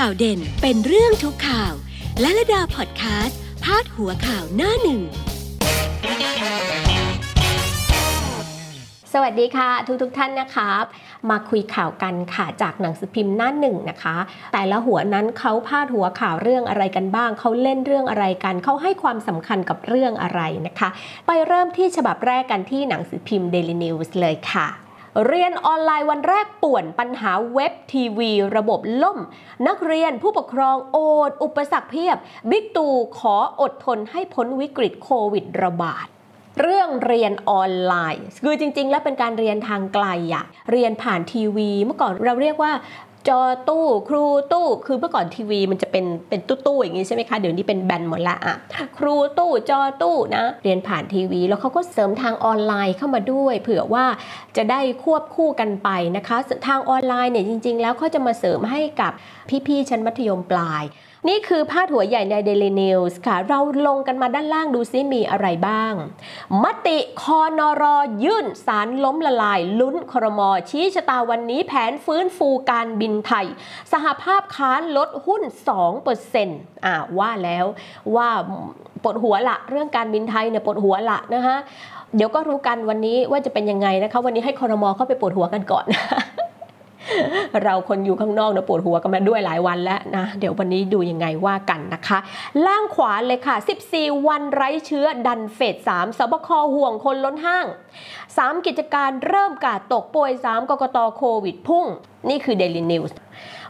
ข่าวเด่นเป็นเรื่องทุกข่าว และระดาพอดแคสต์พาดหัวข่าวหน้าหนึ่ง สวัสดีค่ะทุกทุกๆท่านนะครับ มาคุยข่าวกันค่ะจากหนังสือพิมพ์หน้าหนึ่งนะคะ แต่ละหัวนั้นเขาพาดหัวข่าวเรื่องอะไรกันบ้าง เขาเล่นเรื่องอะไรกันเขาให้ความสำคัญกับเรื่องอะไรนะคะ ไปเริ่มที่ฉบับแรกกันที่หนังสือพิมพ์ Daily News เลยค่ะ เรียนออนไลน์วันแรกป่วนปัญหาเว็บทีวี ระบบล่ม นักเรียนผู้ปกครองโอด อุปสรรคเพียบ บิ๊กตู่ขออดทนให้พ้นวิกฤตโควิดระบาดเรื่องเรียนออนไลน์ คือจริง ๆ แล้วเป็นการเรียนทางไกลอะเรียนผ่านทีวี เมื่อก่อนเราเรียกว่า จอตู้ครูตู้คือเมื่อก่อนทีวีมันจะเป็นเป็นตู้ตู้อย่างนี้ใช่ไหมคะเดี๋ยวนี้เป็นแบนหมดละอะครูตู้จอตู้นะเรียนผ่านทีวี แล้วเขาก็เสริมทางออนไลน์เข้ามาด้วย เผื่อว่าจะได้ควบคู่กันไปนะคะ ทางออนไลน์เนี่ยจริง ๆ แล้วเขาจะมาเสริมให้กับพี่ๆชั้นมัธยมปลาย นี่คือพาดหัวใหญ่ใน Daily News ค่ะ เราลงกันมาด้านล่างดูซิมีอะไรบ้าง มติคอนรยื่นสารล้มละลาย ลุ้นครม ชี้ชะตาวันนี้แผนฟื้นฟูการบินไทย สหภาพค้านลดหุ้น 2%อ่าว่าแล้วว่าปวดหัวละเรื่องการบินไทยเนี่ยปวดหัวละนะคะเดี๋ยวก็รู้กันวันนี้ว่าจะเป็นยังไงนะคะ วันนี้ให้คอรมอเข้าไปปวดหัวกันก่อน เราคนอยู่ข้างนอกนะปวดหัวกันมาด้วยหลายวันแล้วนะเดี๋ยววันนี้ดูยังไงว่ากันนะคะ ล่างขวาเลยค่ะ 14 วันไร้เชื้อดันเฟส3สบคห่วงคนล้นห้าง 3 กิจการเริ่มกาดตกป่วย 3กกตโควิดพุ่ง นี่คือ Daily News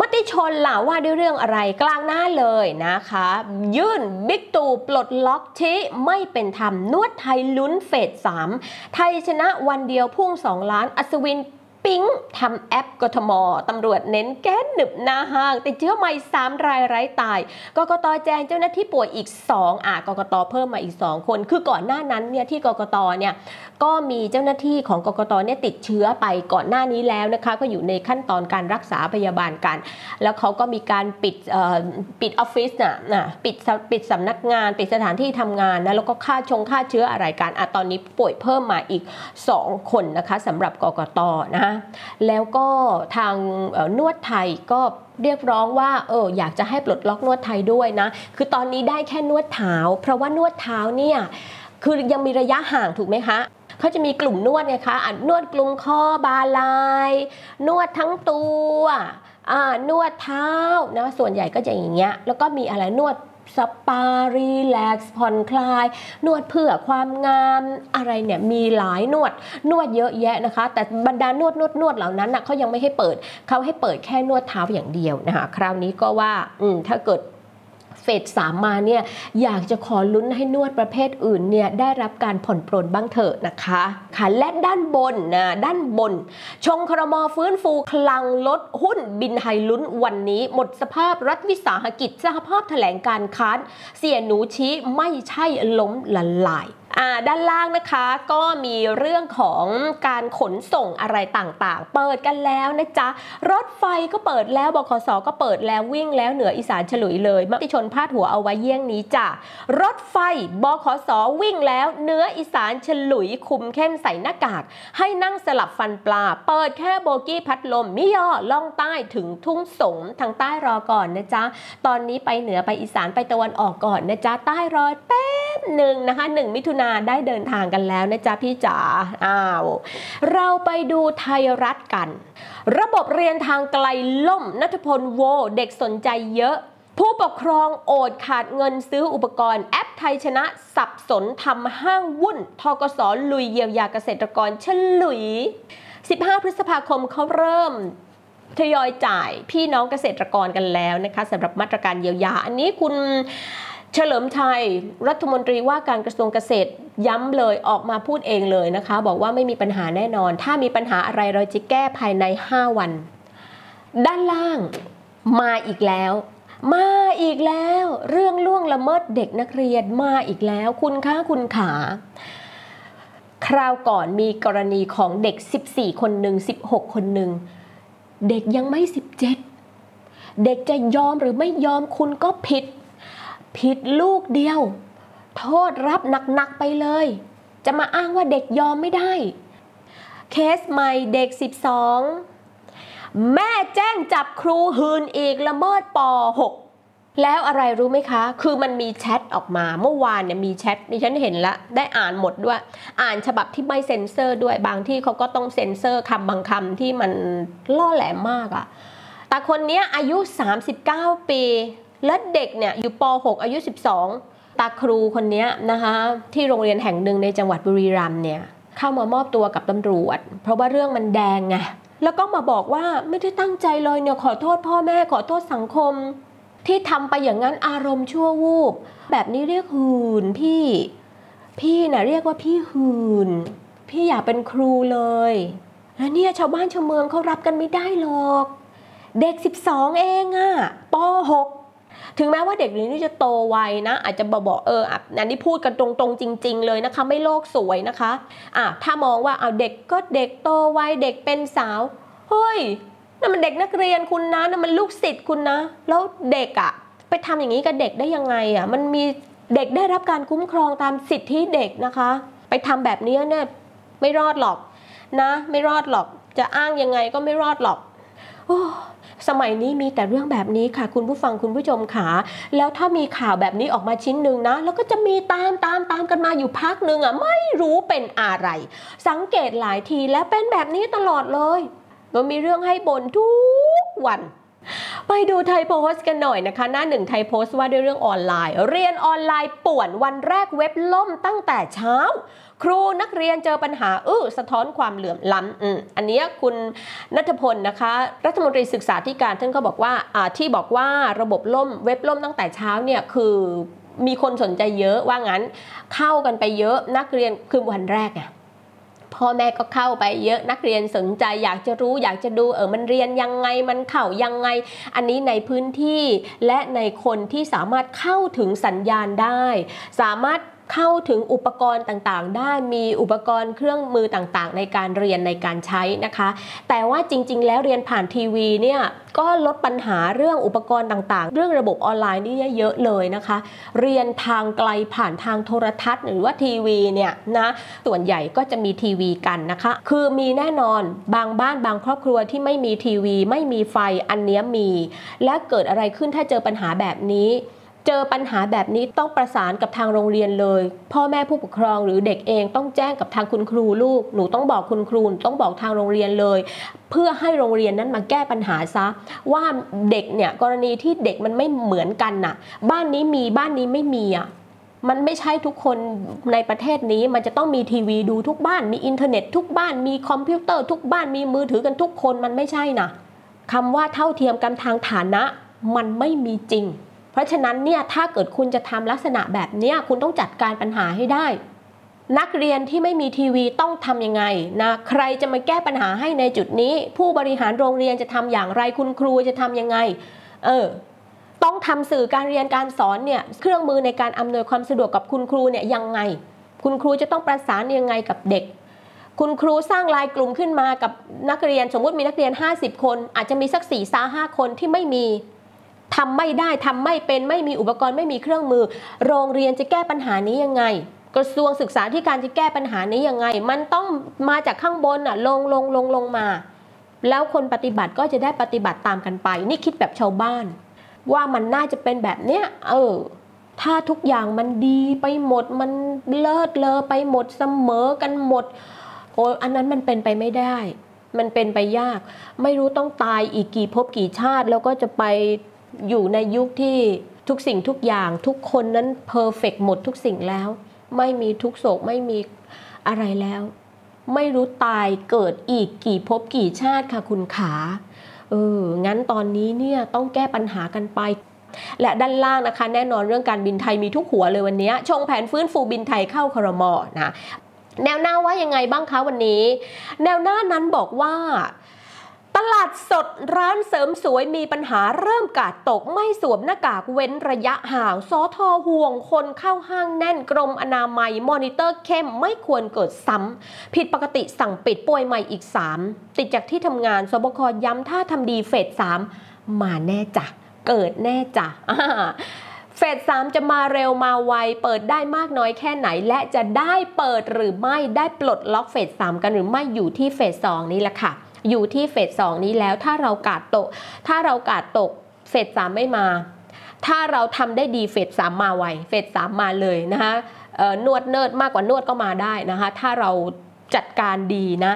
มติชนล่ะว่าด้วยเรื่องอะไรกลางหน้าเลยนะคะ ยื่นบิ๊กตู่ปลดล็อกชี้ไม่เป็นธรรมนวดไทยลุ้นเฟส3ไทยชนะวันเดียวพุ่ง 2 ล้านอัศวิน ปิ๊งทำแอปกทมตำรวจเน้นแก้หนึบหน้าห้าง ติดเชื้อใหม่ 3 รายไร้ตายกกตแจ้งเจ้าหน้าที่ป่วยอีก 2อะกกตเพิ่มมาอีก 2 คน คือก่อนหน้านั้นเนี่ยที่กกตเนี่ยก็มีเจ้าหน้าที่ของกกตเนี่ยติดเชื้อไปก่อนหน้านี้แล้วนะคะ ก็อยู่ในขั้นตอนการรักษาพยาบาลกัน แล้วเขาก็มีการปิดเอ่อปิดออฟฟิศน่ะนะปิดสปิดสำนักงาน ปิดสถานที่ทำงานนะแล้วก็ค่าชงค่าเชื้ออะไรกันอะตอนนี้ป่วยเพิ่มมาอีก 2 คนนะคะสำหรับกกตนะคะแล้วก็ทางนวดไทยก็เรียกร้องว่าเอออยากจะให้ปลดล็อกนวดไทยด้วยนะ คือตอนนี้ได้แค่นวดเท้า เพราะว่านวดเท้าเนี่ยคือยังมีระยะห่างถูกไหมคะเขาจะมีกลุ่มนวดไงคะะนวดกลุ่มคอบาลาย นวดทั้งตัวนวดเท้านะส่วนใหญ่ก็จะอย่างเงี้ยแล้วก็มีอะไรนวด สปา รีแลกซ์ ผ่อนคลาย นวดเพื่อความงามอะไรเนี่ย มีหลายนวด นวดเยอะแยะนะคะ แต่บรรดานวดนวดนวดเหล่านั้นนะเขายังไม่ให้เปิด เขาให้เปิดแค่นวดเท้าอย่างเดียวนะคะ คราวนี้ก็ว่า อืม ถ้าเกิด เฟดสามมาเนี่ยอยากจะขอลุ้นให้นวดประเภทอื่นเนี่ยได้รับการผ่อนปรนบ้างเถอะนะคะค่ะและด้านบนนะด้านบน ชงครมฟื้นฟูคลังลดหุ้นบินไฮลุ้นวันนี้ หมดสภาพรัฐวิสาหกิจสหภาพแถลงการค้าน เสียหนูชี้ไม่ใช่ล้มละลาย ด้านล่างนะคะก็มีเรื่องของการขนส่งอะไรต่างๆ เปิดกันแล้วนะจ๊ะ รถไฟก็เปิดแล้วบขสก็เปิดแล้ววิ่งแล้วเหนืออีสานฉลุยเลยมติชนพาดหัวเอาไว้เยี่ยงนี้จ้ะรถไฟบขสวิ่งแล้วเหนืออีสานฉลุยคุมเข้มใส่หน้ากาก ให้นั่งสลับฟันปลา เปิดแค่โบกี้พัดลมมิย่อล่องใต้ถึงทุ่งสงทางใต้รอก่อนนะจ๊ะ ตอนนี้ไปเหนือไปอีสานไปตะวันออกก่อนนะจ๊ะ ใต้รอแป๊บ หนึ่งนะคะหนึ่งมิถุนาได้เดินทางกันแล้วนะจ๊ะพี่จ๋าอ้าวเราไปดูไทยรัฐกัน ระบบเรียนทางไกลล่มนัทพลโว เด็กสนใจเยอะผู้ปกครองโอดขาดเงินซื้ออุปกรณ์แอปไทยชนะ สับสนทำห้างวุ่นทกสลุยเยียวยาเกษตรกรฉลุย 15 พฤษภาคมเขาเริ่มทยอยจ่ายพี่น้องเกษตรกรกันแล้วนะคะสำหรับมาตรการเยียวยา อันนี้คุณ เฉลิมชัยรัฐมนตรีว่าการกระทรวงเกษตรย้ำเลยออกมาพูดเองเลยนะคะ บอกว่าไม่มีปัญหาแน่นอน ถ้ามีปัญหาอะไรเราจะแก้ภายใน 5 วัน ด้านล่างมาอีกแล้ว มาอีกแล้ว เรื่องล่วงละเมิดเด็กนักเรียนมาอีกแล้ว คุณค่าคุณขาคราวก่อนมีกรณีของเด็ก 14 คนหนึ่ง 16 คนหนึ่ง เด็กยังไม่ 17 เด็กจะยอมหรือไม่ยอมคุณก็ผิด ผิดลูกเดียว โทษรับหนักๆไปเลย จะมาอ้างว่าเด็กยอมไม่ได้ เคสใหม่เด็ก 12 แม่แจ้งจับครูหื่นอีกละเมิดป .6 แล้วอะไรรู้ไหมคะ คือมันมีแชทออกมาเมื่อวานเนี่ยมีแชทดิฉันเห็นละ ได้อ่านหมดด้วย อ่านฉบับที่ไม่เซ็นเซอร์ด้วยบางที่เขาก็ต้องเซ็นเซอร์คำบางคำที่มันล่อแหลมมากอะแต่คนนี้อายุ 39 ปี และเด็กเนี่ยอยู่ป .6 อายุ 12 ตาครูคนนี้นะคะที่โรงเรียนแห่งหนึ่งในจังหวัดบุรีรัมย์เนี่ยเข้ามามอบตัวกับตำรวจ เพราะว่าเรื่องมันแดงไงแล้วก็มาบอกว่าไม่ได้ตั้งใจเลยเนี่ยขอโทษพ่อแม่ขอโทษสังคม ที่ทำไปอย่างนั้นอารมณ์ชั่ววูบ แบบนี้เรียกหืนพี่ พี่น่ะเรียกว่าพี่หืน พี่อยากเป็นครูเลยแล้วเนี่ยชาวบ้านชาวเมืองเขารับกันไม่ได้หรอก เด็ก 12 เองอะป .6 ถึงแม้ว่าเด็กนี้จะโตไวนะ อาจจะบอกบอกเอออันนี้พูดกันตรงๆจริง ๆ เลยนะคะ ไม่โลกสวยนะคะอะถ้ามองว่าเอาเด็กก็เด็กโตไวเด็กเป็นสาวเฮ้ยนั่นมันเด็กนักเรียนคุณนะนั่นมันลูกศิษย์คุณนะ แล้วเด็กอะไปทำอย่างนี้กับเด็กได้ยังไงอะมันมีเด็กได้รับการคุ้มครองตามสิทธิเด็กนะคะ ไปทำแบบนี้เนี่ยไม่รอดหรอกนะ ไม่รอดหรอกจะอ้างยังไงก็ไม่รอดหรอกโอ้ สมัยนี้มีแต่เรื่องแบบนี้ค่ะ คุณผู้ฟังคุณผู้ชมขาแล้วถ้ามีข่าวแบบนี้ออกมาชิ้นหนึ่งนะ แล้วก็จะมีตามตามตามกันมาอยู่พักหนึ่งอะไม่รู้เป็นอะไร สังเกตหลายทีแล้วเป็นแบบนี้ตลอดเลยมันมีเรื่องให้บ่นทุกวัน ไปดูไทยโพสต์กันหน่อยนะคะ หน้าหนึ่งไทยโพสต์ว่าด้วยเรื่องออนไลน์ เรียนออนไลน์ป่วนวันแรกเว็บล่มตั้งแต่เช้า ครูนักเรียนเจอปัญหาอื้อสะท้อนความเหลื่อมล้ำอืมอันนี้คุณนัทพลนะคะ รัฐมนตรีศึกษาธิการท่านก็บอกว่าอ่าที่บอกว่าระบบล่มเว็บล่มตั้งแต่เช้าเนี่ยคือมีคนสนใจเยอะว่างั้นเข้ากันไปเยอะนักเรียนคือวันแรกไง พ่อแม่ก็เข้าไปเยอะนักเรียนสนใจอยากจะรู้อยากจะดูเออมันเรียนยังไงมันเข่ายังไง อันนี้ในพื้นที่และในคนที่สามารถเข้าถึงสัญญาณได้ สามารถ เข้าถึงอุปกรณ์ต่างๆ ได้มีอุปกรณ์เครื่องมือต่างๆ ในการเรียนในการใช้นะคะ แต่ว่าจริง ๆ แล้วเรียนผ่านทีวีเนี่ยก็ลดปัญหาเรื่องอุปกรณ์ต่างๆ เรื่องระบบออนไลน์นี่เยอะเลยนะคะ เรียนทางไกลผ่านทางโทรทัศน์ หรือว่าทีวีเนี่ยนะส่วนใหญ่ก็จะมีทีวีกันนะคะ คือมีแน่นอนบางบ้านบางครอบครัวที่ไม่มีทีวี ไม่มีไฟอันเนี้ยมี และเกิดอะไรขึ้นถ้าเจอปัญหาแบบนี้ เจอปัญหาแบบนี้ต้องประสานกับทางโรงเรียนเลย พ่อแม่ผู้ปกครองหรือเด็กเองต้องแจ้งกับทางคุณครูลูก หนูต้องบอกคุณครูต้องบอกทางโรงเรียนเลย เพื่อให้โรงเรียนนั้นมาแก้ปัญหาซะ ว่าเด็กเนี่ยกรณีที่เด็กมันไม่เหมือนกันน่ะ บ้านนี้มีบ้านนี้ไม่มีอะมันไม่ใช่ทุกคนในประเทศนี้มันจะต้องมีทีวีดูทุกบ้าน มีอินเทอร์เน็ตทุกบ้านมีคอมพิวเตอร์ทุกบ้านมีมือถือกันทุกคนมันไม่ใช่นะคำว่าเท่าเทียมกันทางฐานะ มันไม่มีจริง เพราะฉะนั้นเนี่ยถ้าเกิดคุณจะทำลักษณะแบบเนี้ยคุณต้องจัดการปัญหาให้ได้ นักเรียนที่ไม่มีทีวีต้องทำยังไงนะใครจะมาแก้ปัญหาให้ในจุดนี้ ผู้บริหารโรงเรียนจะทำอย่างไรคุณครูจะทำยังไง เออต้องทำสื่อการเรียนการสอนเนี่ยเครื่องมือในการอำนวยความสะดวกกับคุณครูเนี่ยยังไง คุณครูจะต้องประสานยังไงกับเด็ก คุณครูสร้างลน์กลุ่มขึ้นมากับนักเรียนสมมุติมีนักเรียน 50 คน อาจจะมีสัก4ี่ซาห้าคนที่ไม่มี ทำไม่ได้ทำไม่เป็นไม่มีอุปกรณ์ไม่มีเครื่องมือ โรงเรียนจะแก้ปัญหานี้ยังไง กระทรวงศึกษาธิการจะแก้ปัญหานี้ยังไง มันต้องมาจากข้างบนอะลงลงลงลงมา แล้วคนปฏิบัติก็จะได้ปฏิบัติตามกันไป นี่คิดแบบชาวบ้าน ว่ามันน่าจะเป็นแบบเนี้ยเออถ้าทุกอย่างมันดีไปหมดมันเลิศเลอไปหมดเสมอกันหมดโอ้ยอันนั้นมันเป็นไปไม่ได้ มันเป็นไปยาก ไม่รู้ต้องตายอีกกี่ภพกี่ชาติ แล้วก็จะไป อยู่ในยุคที่ทุกสิ่งทุกอย่างทุกคนนั้นเพอร์เฟกหมดทุกสิ่งแล้ว ไม่มีทุกโศกไม่มีอะไรแล้ว ไม่รู้ตายเกิดอีกกี่ภพกี่ชาติค่ะคุณขาเอองั้นตอนนี้เนี่ยต้องแก้ปัญหากันไป และด้านล่างนะคะ แน่นอนเรื่องการบินไทยมีทุกหัวเลยวันนี้ชงแผนฟื้นฟูบินไทยเข้าครมอนะแนวหน้าว่ายังไงบ้างคะวันนี้ แนวหน้านั้นบอกว่า ตลาดสดร้านเสริมสวยมีปัญหาเริ่มกาดตกไม่สวมหน้ากากเว้นระยะห่างสอทอห่วงคนเข้าห้างแน่นกรมอนามัย มอนิเตอร์เข้มไม่ควรเกิดซ้ำ ผิดปกติสั่งปิดป่วยใหม่อีก 3 ติดจากที่ทำงานสบคย้ำถ้าทำดีเฟส 3 มาแน่จ้ะ เกิดแน่จ้ะอ่าเฟสสามจะมาเร็วมาไว เปิดได้มากน้อยแค่ไหน และจะได้เปิดหรือไม่ได้ปลดล็อกเฟสสามกันหรือไม่อยู่ที่เฟสสองนี้แหละค่ะ อยู่ที่เฟสสองนี้แล้วถ้าเรากาดตก ถ้าเรากาดตกเฟสสามไม่มา ถ้าเราทำได้ดีเฟสสามมาไวเฟสสามมาเลยนะคะนวดเนิดมากกว่านวดก็มาได้นะคะ ถ้าเราจัดการดีนะ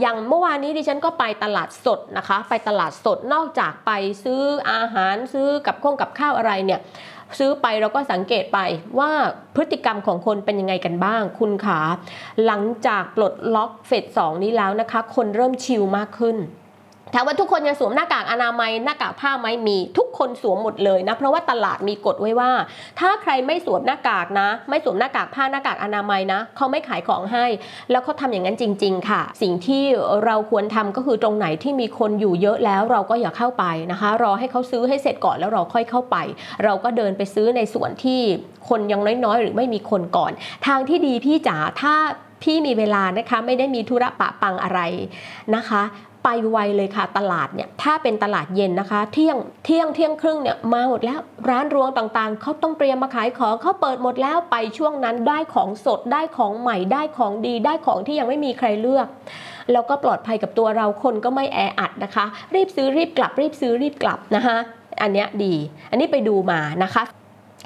อย่างเมื่อวานนี้ดิฉันก็ไปตลาดสดนะคะ ไปตลาดสดนอกจากไปซื้ออาหารซื้อกับข้องกับข้าวอะไรเนี่ย ซื้อไปเราก็สังเกตไปว่าพฤติกรรมของคนเป็นยังไงกันบ้าง คุณขา หลังจากปลดล็อกเฟสสองนี้แล้วนะคะ คนเริ่มชิลมากขึ้น ถามว่าทุกคนยังสวมหน้ากากอนามัยหน้ากากผ้าไหมมี ทุกคนสวมหมดเลยนะเพราะว่าตลาดมีกฎไว้ว่า ถ้าใครไม่สวมหน้ากากนะ ไม่สวมหน้ากากผ้าหน้ากากอนามัยนะเขาไม่ขายของให้ แล้วเขาทาอย่างนั้นจริง ๆ ค่ะ สิ่งที่เราควรทำก็คือตรงไหนที่มีคนอยู่เยอะแล้วเราก็อย่าเข้าไปนะคะ รอให้เขาซื้อให้เสร็จก่อนแล้วเราค่อยเข้าไป เราก็เดินไปซื้อในส่วนที่คนยังน้อยๆ หรือไม่มีคนก่อน ทางที่ดีพี่จ๋าถ้าพี่มีเวลานะคะไม่ได้มีธุระปะปังอะไรนะคะ ไปไวเลยค่ะตลาดเนี่ยถ้าเป็นตลาดเย็นนะคะ เที่ยงเที่ยงเที่ยงครึ่งเนี่ยมาหมดแล้วร้านรวงต่างๆเขาต้องเตรียมมาขายของเขาเปิดหมดแล้วไปช่วงนั้นได้ของสดได้ของใหม่ได้ของดีได้ของที่ยังไม่มีใครเลือกแล้วก็ปลอดภัยกับตัวเราคนก็ไม่แออัดนะคะ รีบซื้อรีบกลับ รีบซื้อรีบกลับนะคะอันนี้ดี อันนี้ไปดูมานะคะ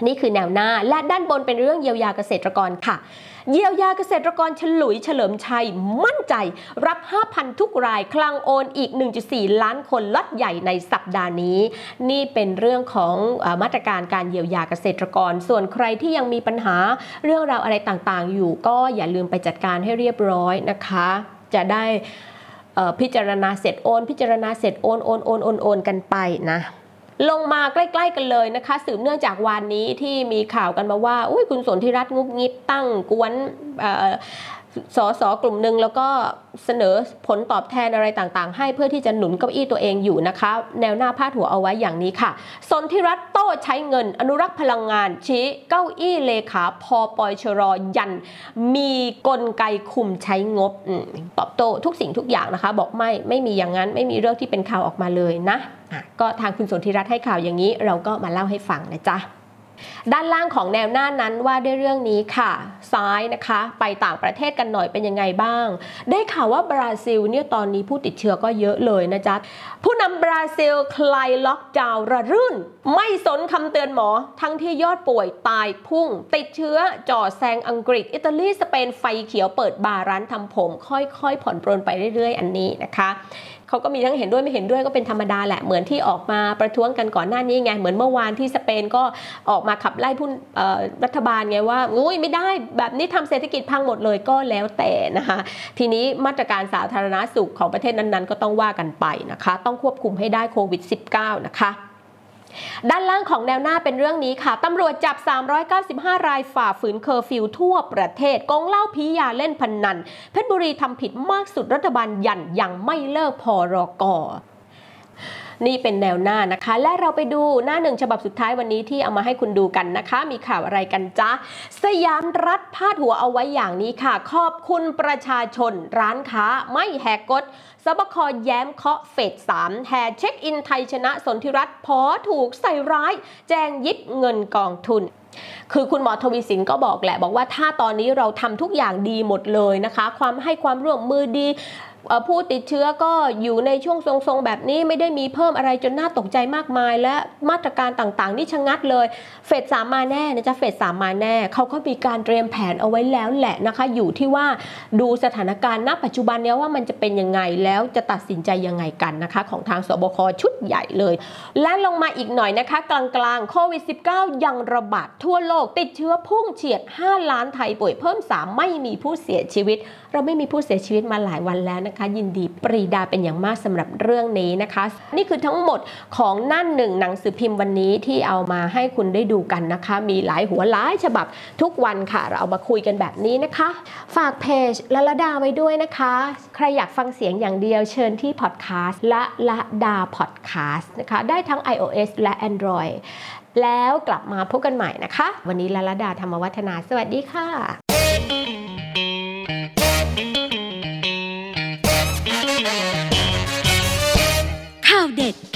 นี่คือแนวหน้าและด้านบนเป็นเรื่องเยียวยาเกษตรกรค่ะ เยียวยาเกษตรกรฉลุยเฉลิมชัยมั่นใจ รับ 5,000 ทุกรายคลังโอนอีก 1.4 ล้านคนลดใหญ่ในสัปดาห์นี้ นี่เป็นเรื่องของอมาตรการการเยียวยาเกษตรกร ส่วนใครที่ยังมีปัญหาเรื่องราวอะไรต่างๆ อยู่ก็อย่าลืมไปจัดการให้เรียบร้อยนะคะ จะได้พิจารณาเสร็จโอน พิจารณาเสร็จโอนโอนโอนโอนโอนกันไปนะ ลงมาใกล้ ๆ กันเลยนะคะ สืบเนื่องจากวันนี้ที่มีข่าวกันมาว่าอุ้ยคุณสนธิรัตน์งุบงิบตั้งกวน สอสอกลุ่มหนึ่งแล้วก็เสนอผลตอบแทนอะไรต่างๆ ให้เพื่อที่จะหนุนเก้าอี้ตัวเองอยู่นะคะ แนวหน้าพาดหัวเอาไว้อย่างนี้ค่ะสนธิรัตโต้ใช้เงิน อนุรักษ์พลังงานชี้เก้าอี้เลขาพอปอยชรอยัน มีกลไกคุมใช้งบตอบโต้ทุกสิ่งทุกอย่างนะคะ บอกไม่ไม่มีอย่างนั้นไม่มีเรื่องที่เป็นข่าวออกมาเลยนะ ก็ทางคุณสนธิรัตให้ข่าวอย่างนี้ เราก็มาเล่าให้ฟังนะจ๊ะ ด้านล่างของแนวหน้านั้นว่าด้วยเรื่องนี้ค่ะ ซ้ายนะคะ ไปต่างประเทศกันหน่อยเป็นยังไงบ้าง ได้ข่าวว่าบราซิลเนี่ยตอนนี้ผู้ติดเชื้อก็เยอะเลยนะจ๊ะ ผู้นำบราซิลคลายล็อกดาวน์ระรื่น ไม่สนคำเตือนหมอ ทั้งที่ยอดป่วยตายพุ่ง ติดเชื้อจ่อแซงอังกฤษ อิตาลีสเปนไฟเขียวเปิดบาร์ร้านทำผม ค่อยๆ ผ่อนปรนไปเรื่อยๆ อันนี้นะคะ เขาก็มีทั้งเห็นด้วยไม่เห็นด้วยก็เป็นธรรมดาแหละเหมือนที่ออกมาประท้วงกันก่อนหน้านี้ไงเหมือนเมื่อวานที่สเปนก็ออกมาขับไล่ผู้รัฐบาลไงว่าอุ้ยไม่ได้แบบนี้ทำเศรษฐกิจพังหมดเลยก็แล้วแต่นะคะ ทีนี้มาตรการสาธารณาสุขของประเทศนั้นๆ ก็ต้องว่ากันไปนะคะ ต้องควบคุมให้ได้โควิด -19 นะคะ ด้านล่างของแนวหน้าเป็นเรื่องนี้ค่ะ ตำรวจจับ 395 รายฝ่าฝืนเคอร์ฟิวทั่วประเทศก๊งเหล้าพี้ยาเล่นพนนัน เพชรบุรีทำผิดมากสุดรัฐบาลยันยังไม่เลิกพอรอกอ นี่เป็นแนวหน้านะคะ และเราไปดูหน้าหนึ่งฉบับสุดท้ายวันนี้ที่เอามาให้คุณดูกันนะคะ มีข่าวอะไรกันจ๊ะ สยามรัฐพาดหัวเอาไว้อย่างนี้ค่ะ ขอบคุณประชาชนร้านค้าไม่แหกกฎสบคแย้มเคาะเฟสสามแห่เช็คอินไทยชนะสนธิรัตน์พอถูกใส่ร้าย แจงยิบเงินกองทุนคือคุณหมอทวีสินก็บอกแหละ บอกว่าถ้าตอนนี้เราทำทุกอย่างดีหมดเลยนะคะ ความให้ความร่วมมือดี ผู้ติดเชื้อก็อยู่ในช่วงทรงๆ แบบนี้ไม่ได้มีเพิ่มอะไรจนน่าตกใจมากมาย และมาตรการต่างๆ นี่ชะงัดเลย เฟสสามมาแน่นะจ๊ะเฟสสามมาแน่เขาก็มีการเตรียมแผนเอาไว้แล้วแหละนะคะ อยู่ที่ว่าดูสถานการณ์ณปัจจุบันนี้ว่ามันจะเป็นยังไงแล้วจะตัดสินใจยังไงกันนะคะ ของทางสบคชุดใหญ่เลย และลงมาอีกหน่อยนะคะ กลางๆโควิด -19 ยังระบาดทั่วโลกติดเชื้อพุ่งเฉียด 5 ล้านไทยป่วยเพิ่ม 3 ไม่มีผู้เสียชีวิตเราไม่มีผู้เสียชีวิตมาหลายวันแล้วนะคะ ยินดีปรีดาเป็นอย่างมากสำหรับเรื่องนี้นะคะ นี่คือทั้งหมดของหน้าหนึ่งหนังสือพิมพ์วันนี้ที่เอามาให้คุณได้ดูกันนะคะ มีหลายหัวหลายฉบับทุกวันค่ะ เราเอามาคุยกันแบบนี้นะคะ ฝากเพจละละดาไว้ด้วยนะคะ ใครอยากฟังเสียงอย่างเดียวเชิญที่พอดแคสต์ละละดาพอดแคสต์นะคะ ได้ทั้ง iOS และ Android แล้วกลับมาพบกันใหม่นะคะ วันนี้ละละดาธรรมวัฒนา สวัสดีค่ะ